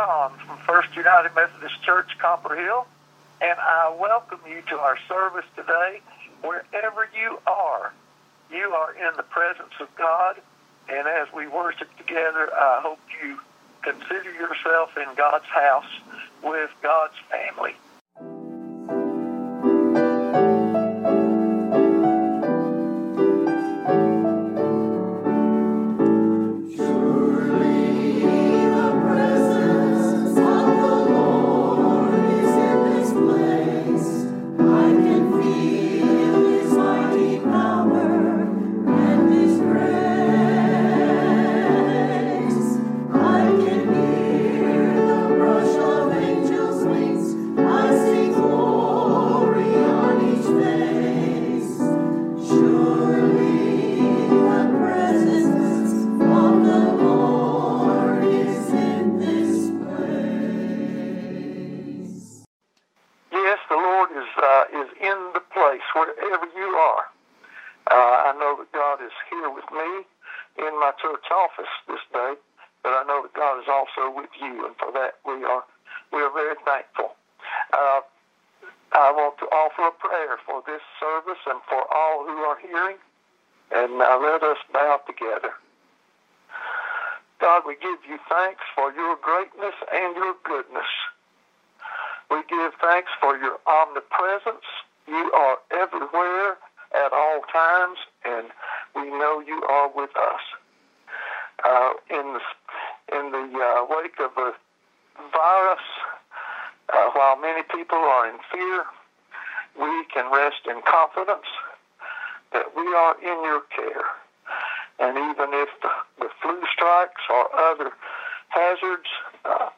Tom from First United Methodist Church, Copper Hill, and I welcome you to our service today. Wherever you are, you are in the presence of God, and as we worship together, I hope you consider yourself in God's house with God's family. day. But I know that God is also with you, and for that we are we are very thankful. Uh, I want to offer a prayer for this service and for all who are hearing. And now let us bow together. God, we give you thanks for your greatness and your goodness. We give thanks for your omnipresence. You are everywhere at all times, and we know you are with us uh, in the, in the uh, wake of a virus, uh, while many people are in fear, we can rest in confidence that we are in your care. And even if the, the flu strikes or other hazards, uh,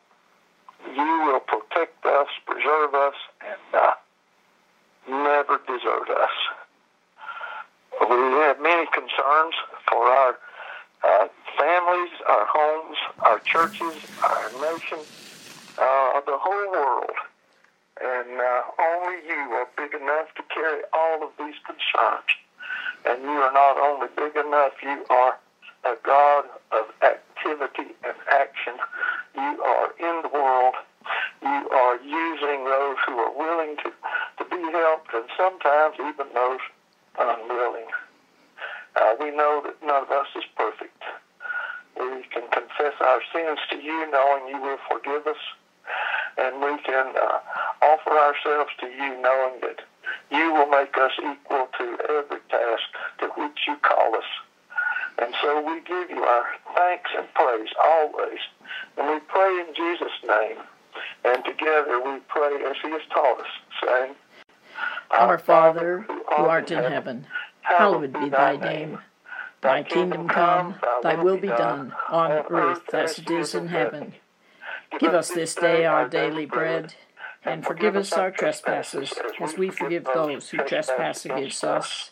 you will protect us, preserve us, and uh, never desert us. churches, our nation, uh, the whole world. And uh, only you are big enough to carry all of these concerns. give you our thanks and praise always. And we pray in Jesus' name. And together we pray as he has taught us, saying, Our Father, who art in heaven, hallowed be thy name. Thy kingdom come, thy will be done, on earth as it is in heaven. Give us this day our daily bread, and forgive us our trespasses, as we forgive those who trespass against us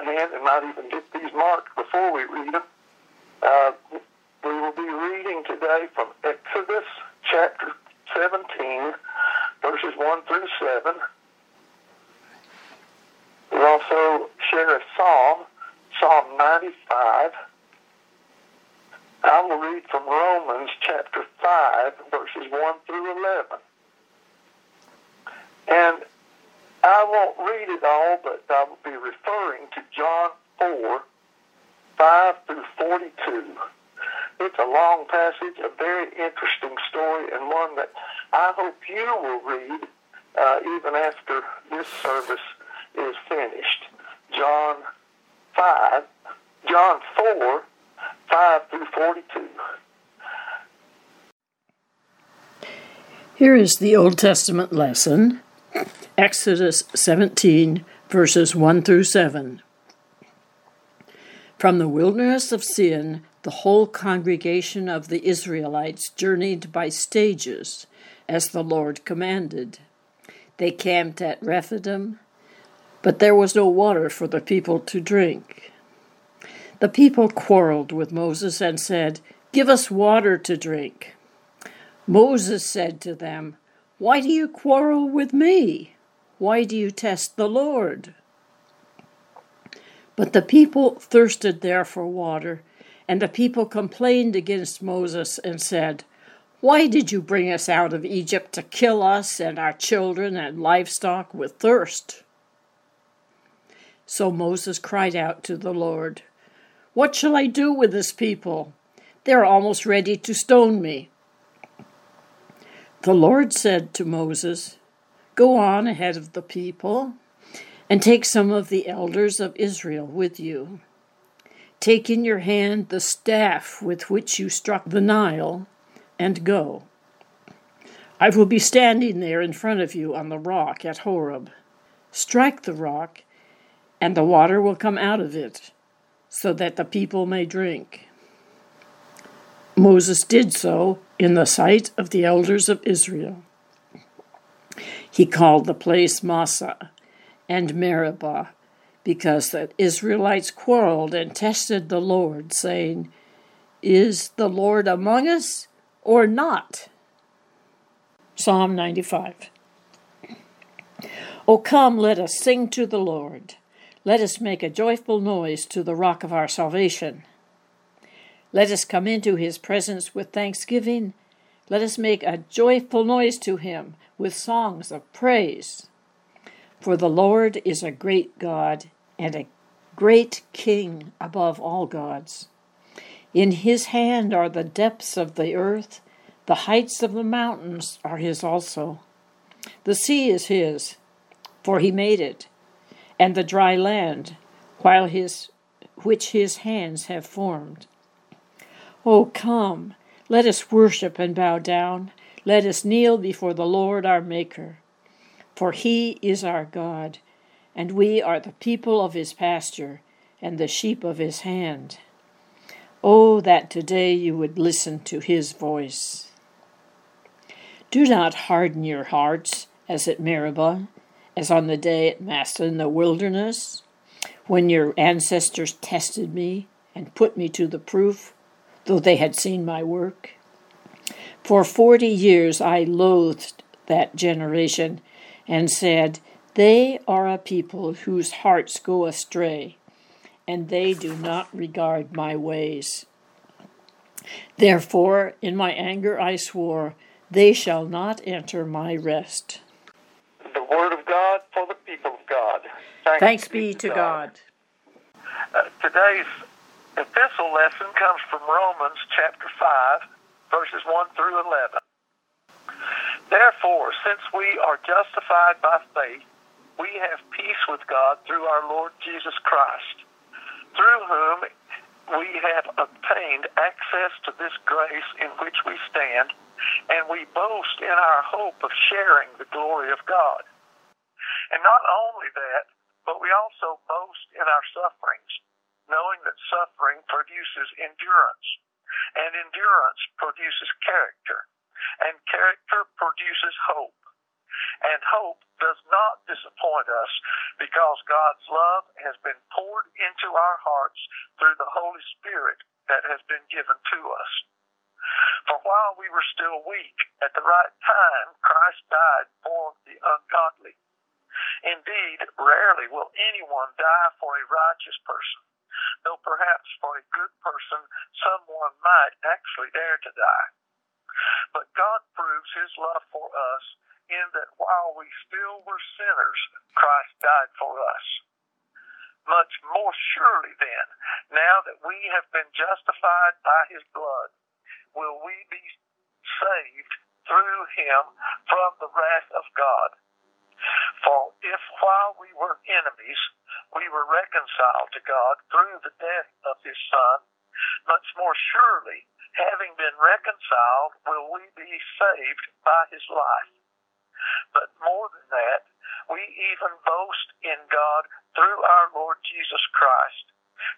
And might even get these marked before we read them. Uh, we will be reading today from Exodus chapter 17, verses 1 through 7. We'll also share a psalm, Psalm 95. I will read from Romans chapter 5, verses 1 through 11. And I won't read it all, but I will be referring to John 4, 5 through 42. It's a long passage, a very interesting story, and one that I hope you will read uh, even after this service is finished. John 5, John 4, 5 through 42. Here is the Old Testament lesson Exodus 17, verses 1 through 7. From the wilderness of Sin, the whole congregation of the Israelites journeyed by stages, as the Lord commanded. They camped at Rephidim, but there was no water for the people to drink. The people quarreled with Moses and said, Give us water to drink. Moses said to them, Why do you quarrel with me? Why do you test the Lord? But the people thirsted there for water, and the people complained against Moses and said, Why did you bring us out of Egypt to kill us and our children and livestock with thirst? So Moses cried out to the Lord, What shall I do with this people? They are almost ready to stone me. The Lord said to Moses, Go on ahead of the people and take some of the elders of Israel with you. Take in your hand the staff with which you struck the Nile and go. I will be standing there in front of you on the rock at Horeb. Strike the rock, and the water will come out of it, so that the people may drink. Moses did so in the sight of the elders of Israel. He called the place Massah and Meribah because the Israelites quarreled and tested the Lord, saying, Is the Lord among us or not? Psalm 95. O come, let us sing to the Lord. Let us make a joyful noise to the rock of our salvation. Let us come into his presence with thanksgiving. Let us make a joyful noise to him with songs of praise. For the Lord is a great God and a great King above all gods. In his hand are the depths of the earth, the heights of the mountains are his also. The sea is his, for he made it, and the dry land, while his which his hands have formed. O come, let us worship and bow down. Let us kneel before the Lord our Maker. For he is our God, and we are the people of his pasture and the sheep of his hand. Oh, that today you would listen to his voice. Do not harden your hearts as at Meribah, as on the day at Massah in the wilderness, when your ancestors tested me and put me to the proof, though they had seen my work. For forty years I loathed that generation and said, They are a people whose hearts go astray, and they do not regard my ways. Therefore, in my anger I swore, They shall not enter my rest. The Word of God for the people of God. Thanks, Thanks be to God. God. Uh, today's epistle lesson comes from Romans chapter 5 verses 1 through 11. Therefore, since we are justified by faith, we have peace with God through our Lord Jesus Christ, through whom we have obtained access to this grace in which we stand, and we boast in our hope of sharing the glory of God. And not only that, but we also boast in our sufferings knowing that suffering produces endurance, and endurance produces character, and character produces hope. And hope does not disappoint us because God's love has been poured into our hearts through the Holy Spirit that has been given to us. For while we were still weak, at the right time, Christ died for the ungodly. Indeed, rarely will anyone die for a righteous person, though perhaps for a good person someone might actually dare to die. But God proves his love for us in that while we still were sinners, Christ died for us. Much more surely then, now that we have been justified by his blood, will we be saved through him from the wrath of God. For if while we were enemies, we were reconciled to God through the death of his Son, much more surely, having been reconciled, will we be saved by his life. But more than that, we even boast in God through our Lord Jesus Christ,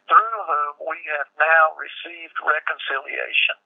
through whom we have now received reconciliation.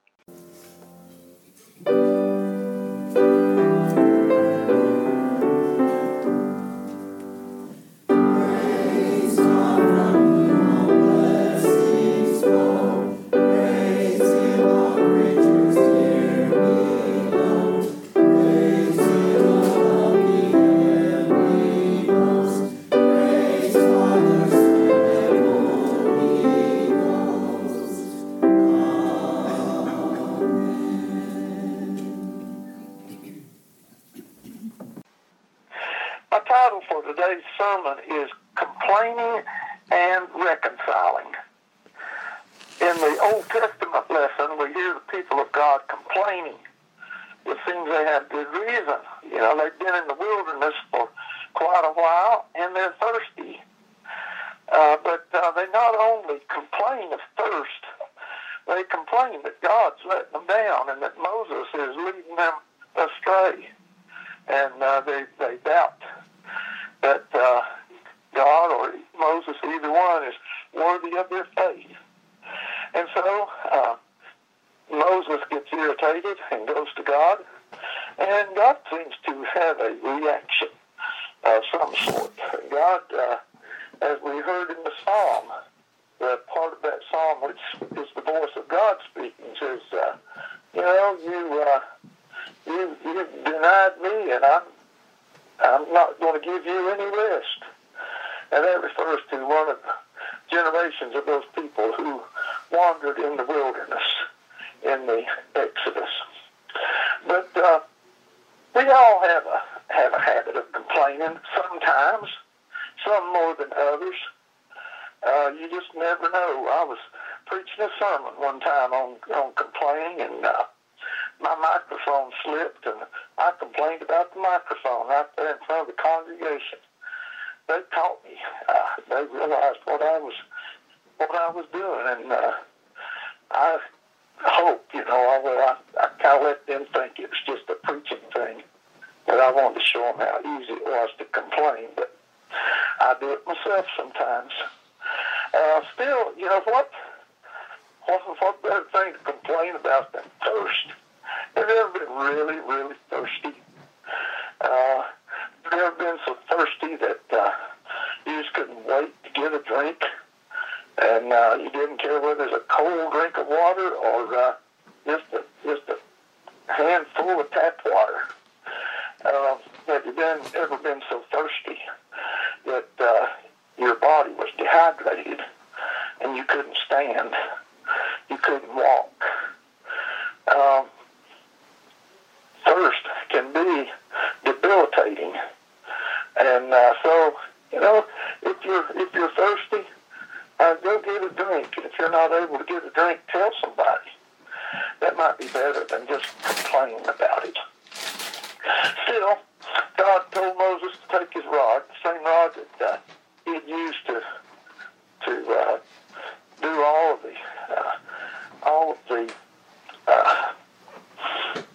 Sermon is complaining and reconciling. In the Old Testament lesson, we hear the people of God complaining. It seems they have good reason. You know, they've been in the wilderness for quite a while and they're thirsty. Uh, but uh, they not only complain of thirst, they complain that God's letting them down and that Moses is leading them astray. And uh, they, they doubt that uh, God or Moses, either one, is worthy of their faith. And so uh, Moses gets irritated and goes to God, and God seems to have a reaction of some sort. God, uh, as we heard in the psalm, the part of that psalm which is the voice of God speaking says, uh, you know, you, uh, you, you denied me, and I'm I'm not going to give you any rest. And that refers to one of the generations of those people who wandered in the wilderness in the Exodus. But uh, we all have a have a habit of complaining sometimes, some more than others. Uh, you just never know. I was preaching a sermon one time on on complaining, and uh, my microphone slipped, and I complained about the microphone right there in front of the congregation. They caught me. Uh, they realized what I was what I was doing, and uh, I you know, I, I, I kind of let them think it was just a preaching thing, but I wanted to show them how easy it was to complain. But I do it myself sometimes. Uh, still, you know what? What, what better thing to complain about than thirst? Have you ever been really, really thirsty? Uh, have you ever been so thirsty that uh, you just couldn't wait to get a drink? And uh, you didn't care whether it's a cold drink of water or uh, just a just a handful of tap water. Uh, have you been ever been so thirsty that uh, your body was dehydrated and you couldn't stand, you couldn't walk? Um, thirst can be debilitating. And uh, so, you know, if you're if you're thirsty, uh, go get a drink. If you're not able to get a drink, tell somebody. That might be better than just complaining about it. Still, God told Moses to take his rod, the same rod that uh, he had used to to uh, do all of the uh, all of the uh,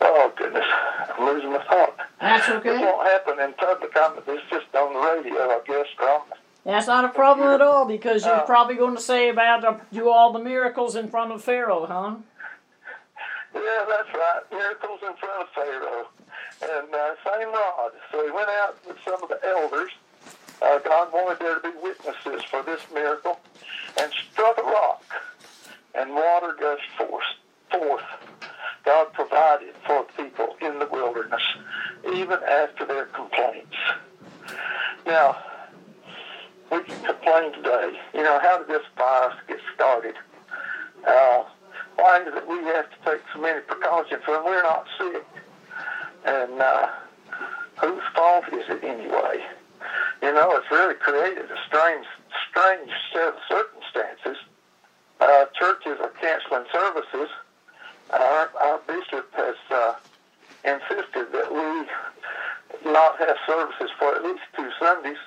Oh goodness, I'm losing my thought. That's okay. This won't happen in public. I'm, it's just on the radio, I guess. From That's not a problem at all because you're uh, probably going to say about do all the miracles in front of Pharaoh, huh? Yeah, that's right. Miracles in front of Pharaoh. And uh, same rod. So he went out with some of the elders. Uh, God wanted there to be witnesses for this miracle and struck a rock and water gushed forth. forth. God provided for people in the wilderness, even after their complaints. Now, we can complain today. You know, how did this virus get started? Uh, is it we have to take so many precautions when we're not sick? And uh, whose fault is it anyway? You know, it's really created a strange, strange set of circumstances. Uh, churches are canceling services. Our, our bishop has uh, insisted that we not have services for at least two Sundays.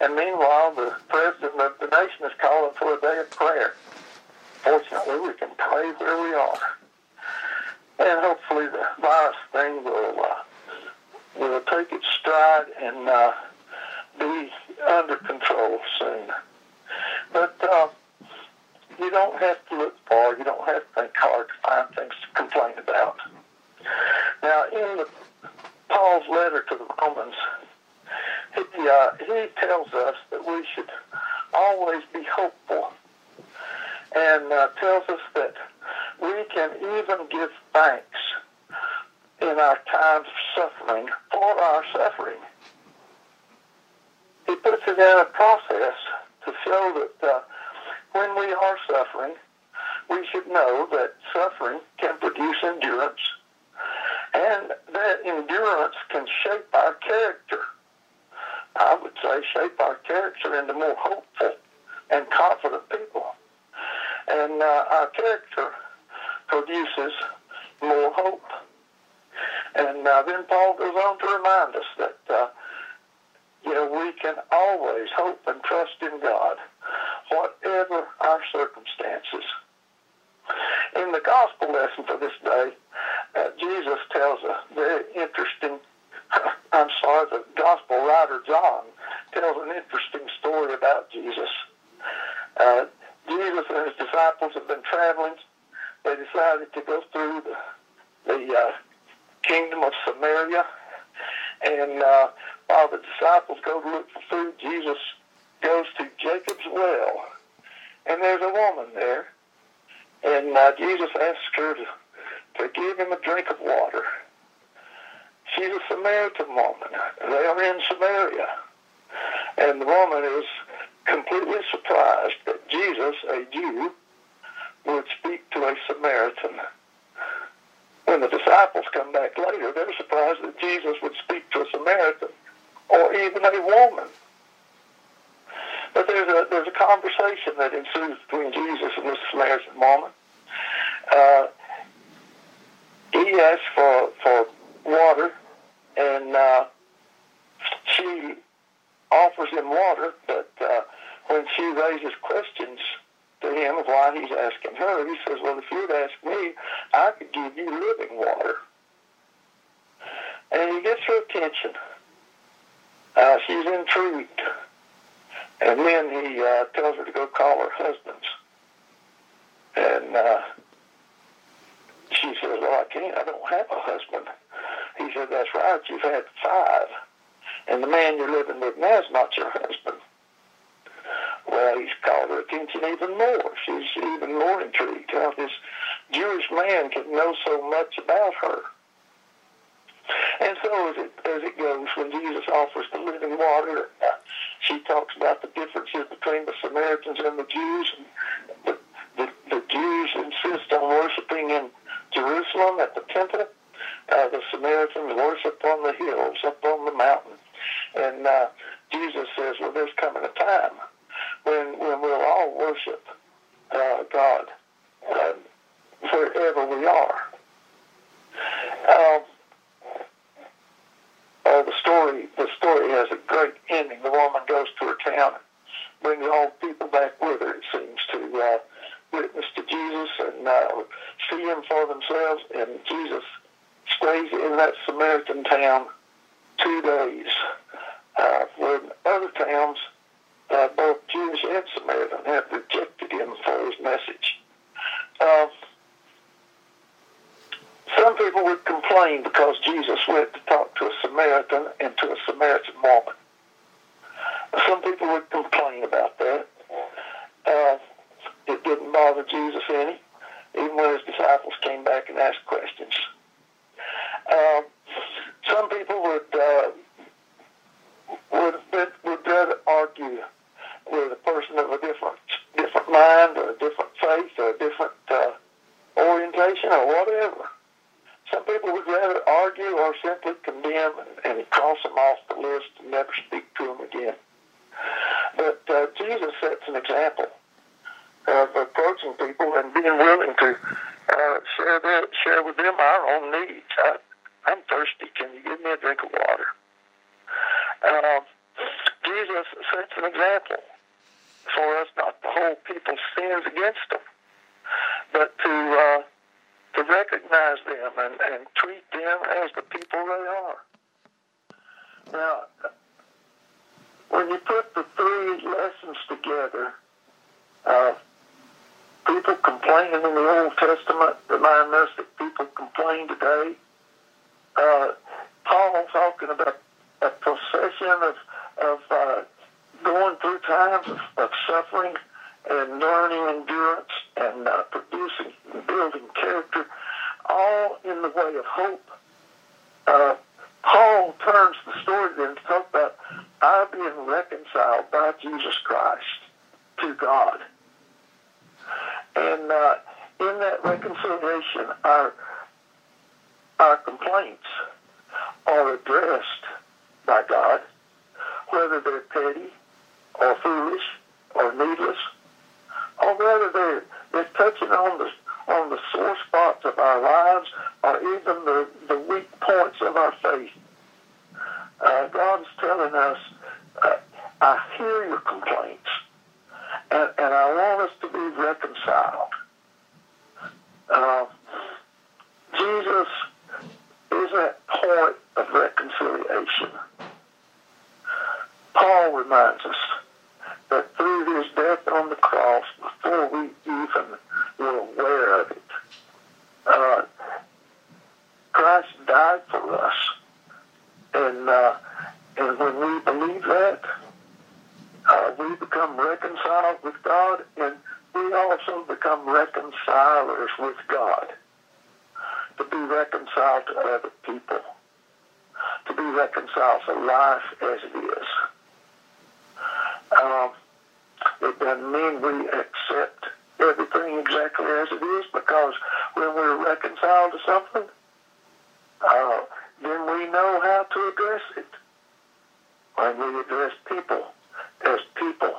And meanwhile, the president of the nation is calling for a day of prayer. Fortunately, we can pray where we are. And hopefully the virus thing will, uh, will take its stride and uh, be under control soon. But uh, you don't have to look far. You don't have to think hard to find things to complain about. Now, in the, Paul's letter to the Romans, he, uh, he tells us that we should always be hopeful and uh, tells us that we can even give thanks in our times of suffering for our suffering. He puts it in a process to show that uh, when we are suffering, we should know that suffering can produce endurance and that endurance can shape our character. I would say shape our character into more hopeful and confident people. And uh, our character produces more hope. And uh, then Paul goes on to remind us that, uh, you know, we can always hope and trust in God, whatever our circumstances. In the gospel lesson for this day, uh, Jesus tells a very interesting, I'm sorry, the gospel writer John tells an interesting story about Jesus. Jesus and his disciples have been traveling. They decided to go through the, the uh, kingdom of Samaria. And uh, while the disciples go to look for food, Jesus goes to Jacob's well. And there's a woman there. And uh, Jesus asks her to, to give him a drink of water. She's a Samaritan woman. They are in Samaria. And the woman is completely surprised that Jesus, a Jew, would speak to a Samaritan. When the disciples come back later, they're surprised that Jesus would speak to a Samaritan or even a woman. But there's a there's a conversation that ensues between Jesus and this Samaritan woman. Uh, he asks for for water, and uh, she offers him water, but uh, when she raises questions to him of why he's asking her, he says, well, if you'd ask me, I could give you living water. And he gets her attention. Uh, she's intrigued. And then he uh, tells her to go call her husbands. And uh, she says, well, I can't. I don't have a husband. He said, that's right. You've had five. And the man you're living with now is not your husband. Well, he's called her attention even more. She's even more intrigued how this Jewish man could know so much about her. And so as it, as it goes, when Jesus offers the living water, she talks about the differences between the Samaritans and the Jews. And the, the, the Jews insist on worshiping in Jerusalem at the temple. Uh, the Samaritans worship on the hills, up on the mountain. And uh, Jesus says, well, there's coming a time when, when we'll all worship uh, God uh, wherever we are. Uh, the story the story has a great ending. The woman goes to her town and brings all the people back with her, it seems, to uh, witness to Jesus and uh, see him for themselves. And Jesus stays in that Samaritan town two days. Uh, when other towns uh, both Jewish and Samaritan, have rejected him for his message. Uh, some people would complain because Jesus went to talk to a Samaritan and to a Samaritan woman. Some people would complain about that. Uh, it didn't bother Jesus any, even when his disciples came back and asked questions. Uh, some people would would rather argue with a person of a different different mind or a different faith or a different uh, orientation or whatever. Some people would rather argue or simply condemn and, and cross them off the list and never speak to them again. But uh, Jesus sets an example of approaching people and being willing to uh, share that, share with them our own needs. I, I'm thirsty. Can you give me a drink of water? Uh, Jesus sets an example for us not to hold people's sins against them, but to uh, to recognize them and, and treat them as the people they are. Now, when you put the three lessons together, uh, people complaining in the Old Testament remind us that people complain today. Uh, Paul talking about a procession of, of uh, going through times of, of suffering and learning endurance and uh, producing building character, all in the way of hope. Uh, Paul turns the story then to talk about our being reconciled by Jesus Christ to God. And uh, in that reconciliation, our our complaints are addressed by God, whether they're petty or foolish or needless or whether they're, they're touching on the on the sore spots of our lives or even the, the weak points of our faith. Uh, God is telling us, uh, I hear your complaints, and, and I want us to be reconciled. Uh, Jesus is that point of reconciliation. Paul reminds us that through his death on the cross, before we even were aware of it, uh, Christ died for us. And, uh, and when we believe that, uh, we become reconciled with God, and we also become reconcilers with God. To be reconciled to other people. To be reconciled to life as it is. Um, it doesn't mean we accept everything exactly as it is because when we're reconciled to something, uh, then we know how to address it. When we address people as people,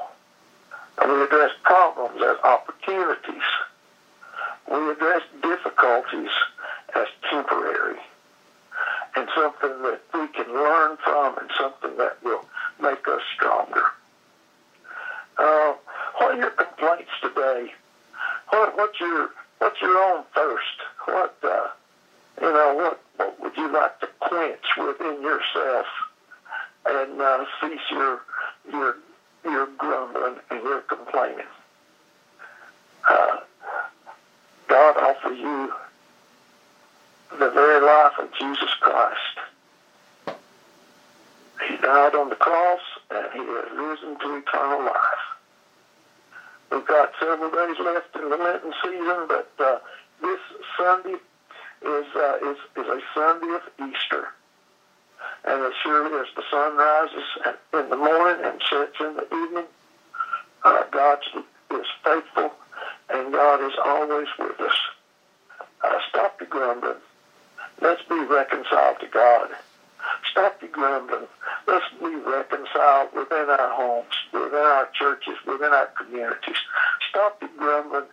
and we address problems as opportunities, we address difficulties as temporary and something that we can learn from and something that will make us stronger. Uh, what are your complaints today? What, what's your what's your own thirst? What uh, you know? What what would you like to quench within yourself and uh, cease your your your grumbling and your complaining? Uh, God offers you the very life of Jesus Christ. He died on the cross and he has risen to eternal life. We've got several days left in the Lenten season, but uh, this Sunday is, uh, is, is a Sunday of Easter. And as surely as the sun rises in the morning and sets in the evening, uh, God is faithful and God is always with us. Uh, stop the grumbling. Let's be reconciled to God. Stop the grumbling. Let's reconciled within our homes, within our churches, within our communities. Stop the grumbling